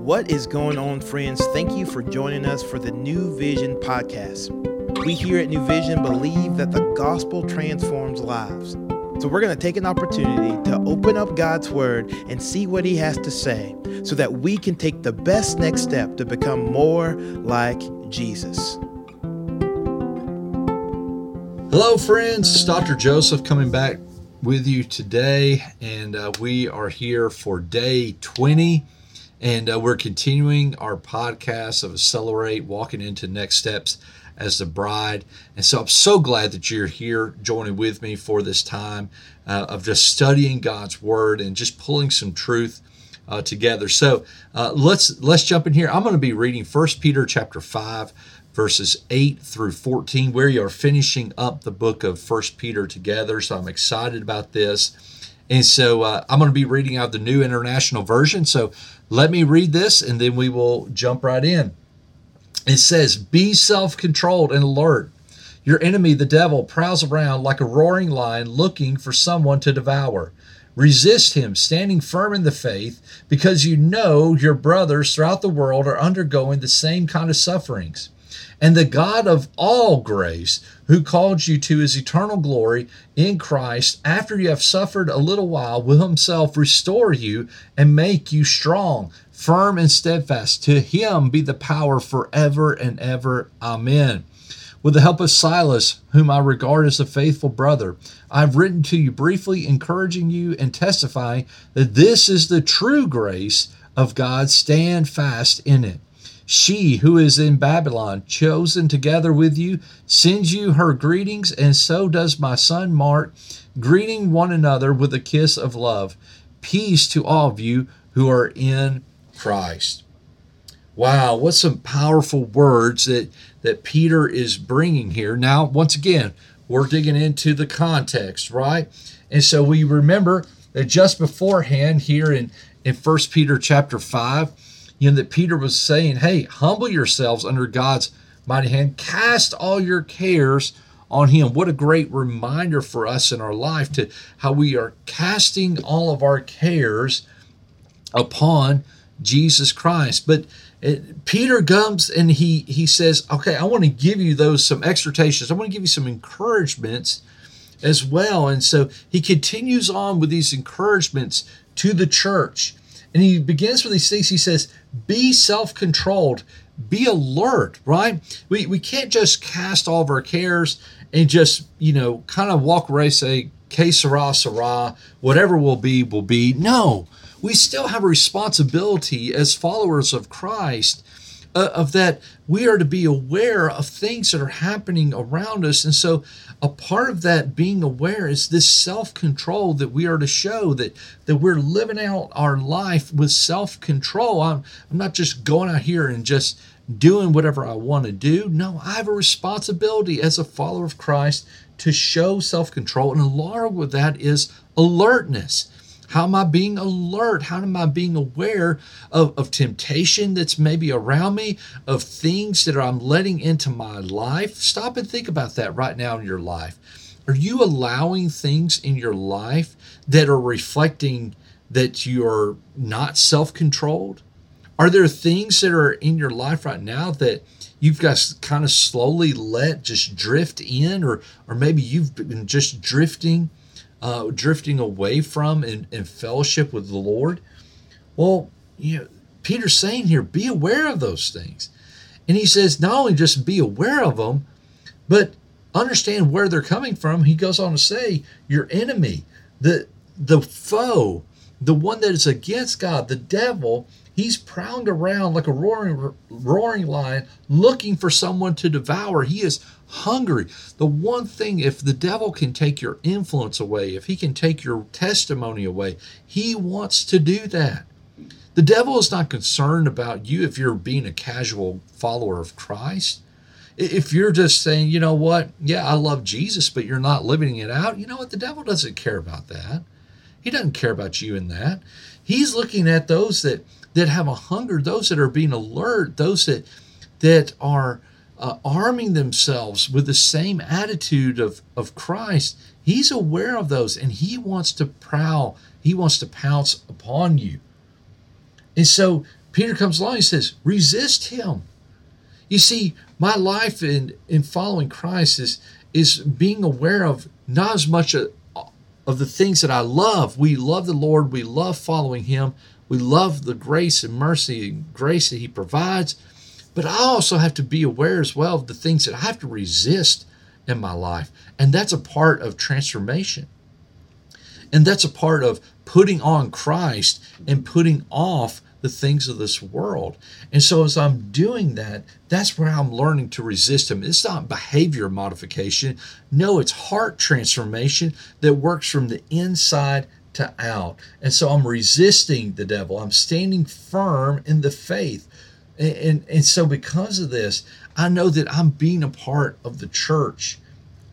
What is going on, friends? Thank you for joining us for the New Vision podcast. We here at New Vision believe that the gospel transforms lives. So we're going to take an opportunity to open up God's word and see what he has to say so that we can take the best next step to become more like Jesus. Hello, friends. It's Dr. Joseph coming back with you today, and uh, we are here for day 20. And uh, we're continuing our podcast of Accelerate, walking into next steps as the bride. And so I'm so glad that you're here joining with me for this time uh, of just studying God's Word and just pulling some truth uh, together. So uh, let's let's jump in here. I'm going to be reading First Peter chapter five, verses eight through fourteen. We are finishing up the book of First Peter together. So I'm excited about this. And so uh, I'm going to be reading out the New International Version. So let me read this and then we will jump right in. It says, Be self controlled and alert. Your enemy, the devil, prowls around like a roaring lion looking for someone to devour. Resist him, standing firm in the faith, because you know your brothers throughout the world are undergoing the same kind of sufferings. And the God of all grace, who called you to his eternal glory in Christ, after you have suffered a little while, will himself restore you and make you strong, firm, and steadfast. To him be the power forever and ever. Amen. With the help of Silas, whom I regard as a faithful brother, I've written to you briefly, encouraging you and testifying that this is the true grace of God. Stand fast in it. She who is in Babylon, chosen together with you, sends you her greetings, and so does my son Mark, greeting one another with a kiss of love. Peace to all of you who are in Christ. Wow, what some powerful words that, that Peter is bringing here. Now, once again, we're digging into the context, right? And so we remember that just beforehand here in, in 1 Peter chapter 5, you know, that Peter was saying, hey, humble yourselves under God's mighty hand, cast all your cares on him. What a great reminder for us in our life to how we are casting all of our cares upon Jesus Christ. But it, Peter comes and he he says, "Okay, I want to give you those some exhortations. I want to give you some encouragements as well." And so he continues on with these encouragements to the church. And he begins with these things. He says, be self controlled, be alert, right? We, we can't just cast all of our cares and just, you know, kind of walk away, say, que sera, sera, whatever will be, will be. No, we still have a responsibility as followers of Christ uh, of that we are to be aware of things that are happening around us. And so a part of that being aware is this self-control that we are to show that that we're living out our life with self-control. I'm, I'm not just going out here and just doing whatever i want to do. No i have a responsibility as a follower of christ to show self-control. And along with that is alertness how am I being alert? How am I being aware of, of temptation that's maybe around me, of things that I'm letting into my life? Stop and think about that right now in your life. Are you allowing things in your life that are reflecting that you're not self controlled? Are there things that are in your life right now that you've got kind of slowly let just drift in, or, or maybe you've been just drifting? Uh, drifting away from and, and fellowship with the Lord? Well, you know, Peter's saying here, be aware of those things. And he says, not only just be aware of them, but understand where they're coming from. He goes on to say, your enemy, the the foe, the one that is against God, the devil, He's prowling around like a roaring, roaring lion looking for someone to devour. He is hungry. The one thing, if the devil can take your influence away, if he can take your testimony away, he wants to do that. The devil is not concerned about you if you're being a casual follower of Christ. If you're just saying, you know what, yeah, I love Jesus, but you're not living it out, you know what? The devil doesn't care about that. He doesn't care about you in that. He's looking at those that that have a hunger, those that are being alert, those that that are uh, arming themselves with the same attitude of, of Christ. He's aware of those and he wants to prowl, he wants to pounce upon you. And so Peter comes along and says, resist him. You see, my life in, in following Christ is, is being aware of not as much of, of the things that I love. We love the Lord, we love following Him, we love the grace and mercy and grace that He provides. But I also have to be aware as well of the things that I have to resist in my life. And that's a part of transformation. And that's a part of putting on Christ and putting off the things of this world. And so as I'm doing that, that's where I'm learning to resist him. It's not behavior modification. No, it's heart transformation that works from the inside to out. And so I'm resisting the devil. I'm standing firm in the faith. And, and, and so because of this, I know that I'm being a part of the church.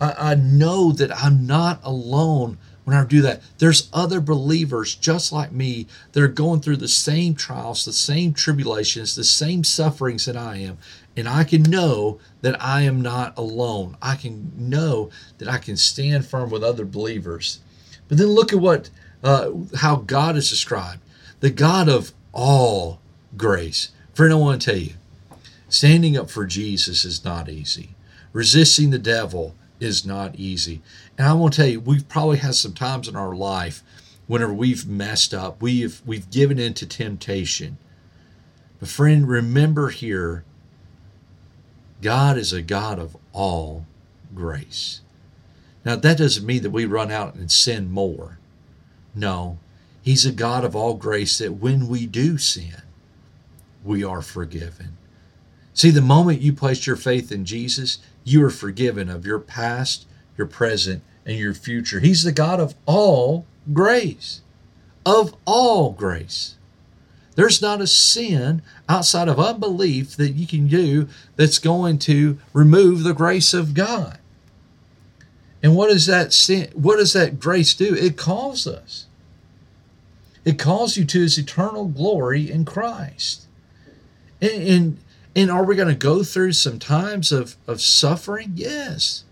I, I know that I'm not alone when I do that. There's other believers just like me that are going through the same trials, the same tribulations, the same sufferings that I am. And I can know that I am not alone. I can know that I can stand firm with other believers. But then look at what uh, how God is described the God of all grace. Friend, I want to tell you, standing up for Jesus is not easy. Resisting the devil is not easy. And I to tell you, we've probably had some times in our life whenever we've messed up, we've we've given in to temptation. But friend, remember here, God is a God of all grace. Now that doesn't mean that we run out and sin more. No, He's a God of all grace that when we do sin, we are forgiven. See, the moment you place your faith in Jesus, you are forgiven of your past, your present, and your future. He's the God of all grace. Of all grace. There's not a sin outside of unbelief that you can do that's going to remove the grace of God. And what does that sin, what does that grace do? It calls us. It calls you to his eternal glory in Christ. And, and, and are we going to go through some times of, of suffering? Yes.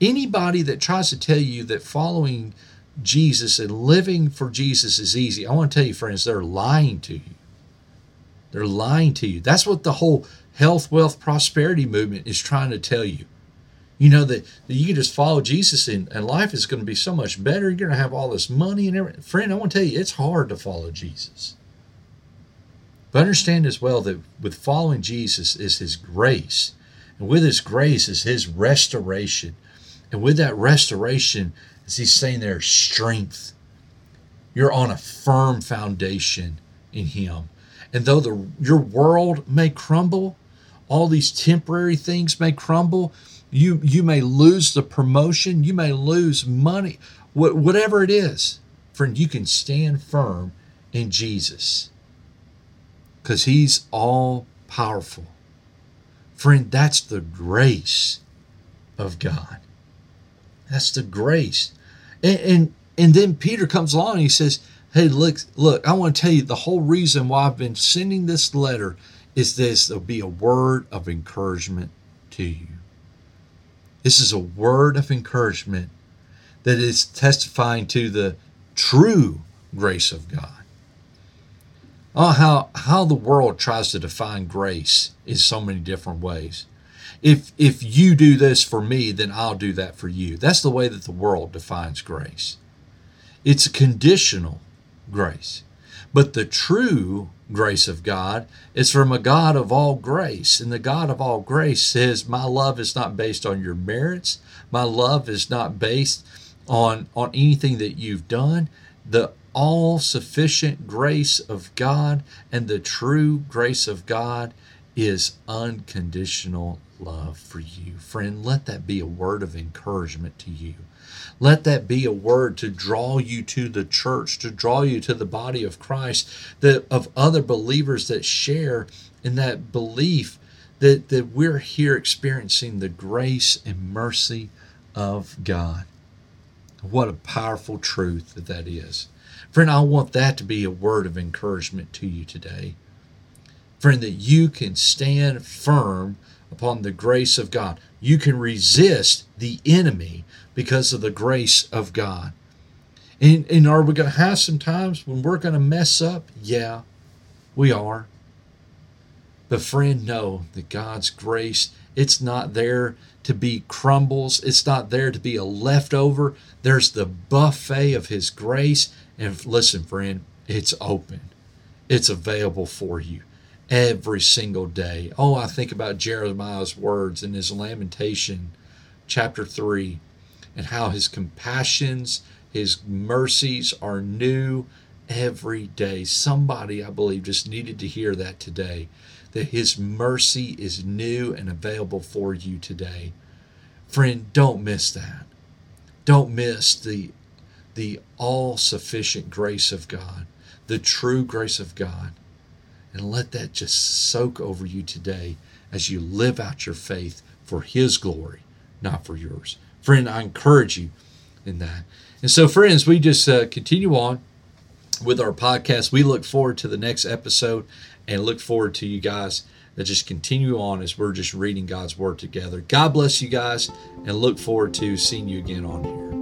Anybody that tries to tell you that following Jesus and living for Jesus is easy, I want to tell you, friends, they're lying to you. They're lying to you. That's what the whole health, wealth, prosperity movement is trying to tell you. You know that, that you can just follow Jesus and, and life is going to be so much better. You're going to have all this money and everything. Friend, I want to tell you, it's hard to follow Jesus. But understand as well that with following Jesus is his grace. And with his grace is his restoration. And with that restoration, as he's saying there, strength. You're on a firm foundation in him. And though the, your world may crumble, all these temporary things may crumble, you, you may lose the promotion, you may lose money, wh- whatever it is, friend, you can stand firm in Jesus because he's all powerful. Friend, that's the grace of God. That's the grace. And, and and then Peter comes along and he says, Hey, look, look, I want to tell you the whole reason why I've been sending this letter is this there'll be a word of encouragement to you. This is a word of encouragement that is testifying to the true grace of God. Oh, how how the world tries to define grace in so many different ways. If if you do this for me then i'll do that for you. That's the way that the world defines grace. It's a conditional grace. But the true grace of god is from a god of all grace. And the god of all grace says my love is not based on your merits. My love is not based on on anything that you've done. The all sufficient grace of god and the true grace of god is unconditional love for you. Friend, let that be a word of encouragement to you. Let that be a word to draw you to the church, to draw you to the body of Christ, that of other believers that share in that belief that, that we're here experiencing the grace and mercy of God. What a powerful truth that that is. Friend, I want that to be a word of encouragement to you today. Friend, that you can stand firm upon the grace of God. You can resist the enemy because of the grace of God. And, and are we going to have some times when we're going to mess up? Yeah, we are. But friend, know that God's grace, it's not there to be crumbles. It's not there to be a leftover. There's the buffet of his grace. And listen, friend, it's open. It's available for you every single day. Oh, I think about Jeremiah's words in his lamentation, chapter 3, and how his compassions, his mercies are new every day. Somebody, I believe, just needed to hear that today that his mercy is new and available for you today. Friend, don't miss that. Don't miss the the all-sufficient grace of God, the true grace of God. And let that just soak over you today as you live out your faith for his glory, not for yours. Friend, I encourage you in that. And so, friends, we just uh, continue on with our podcast. We look forward to the next episode and look forward to you guys that just continue on as we're just reading God's Word together. God bless you guys and look forward to seeing you again on here.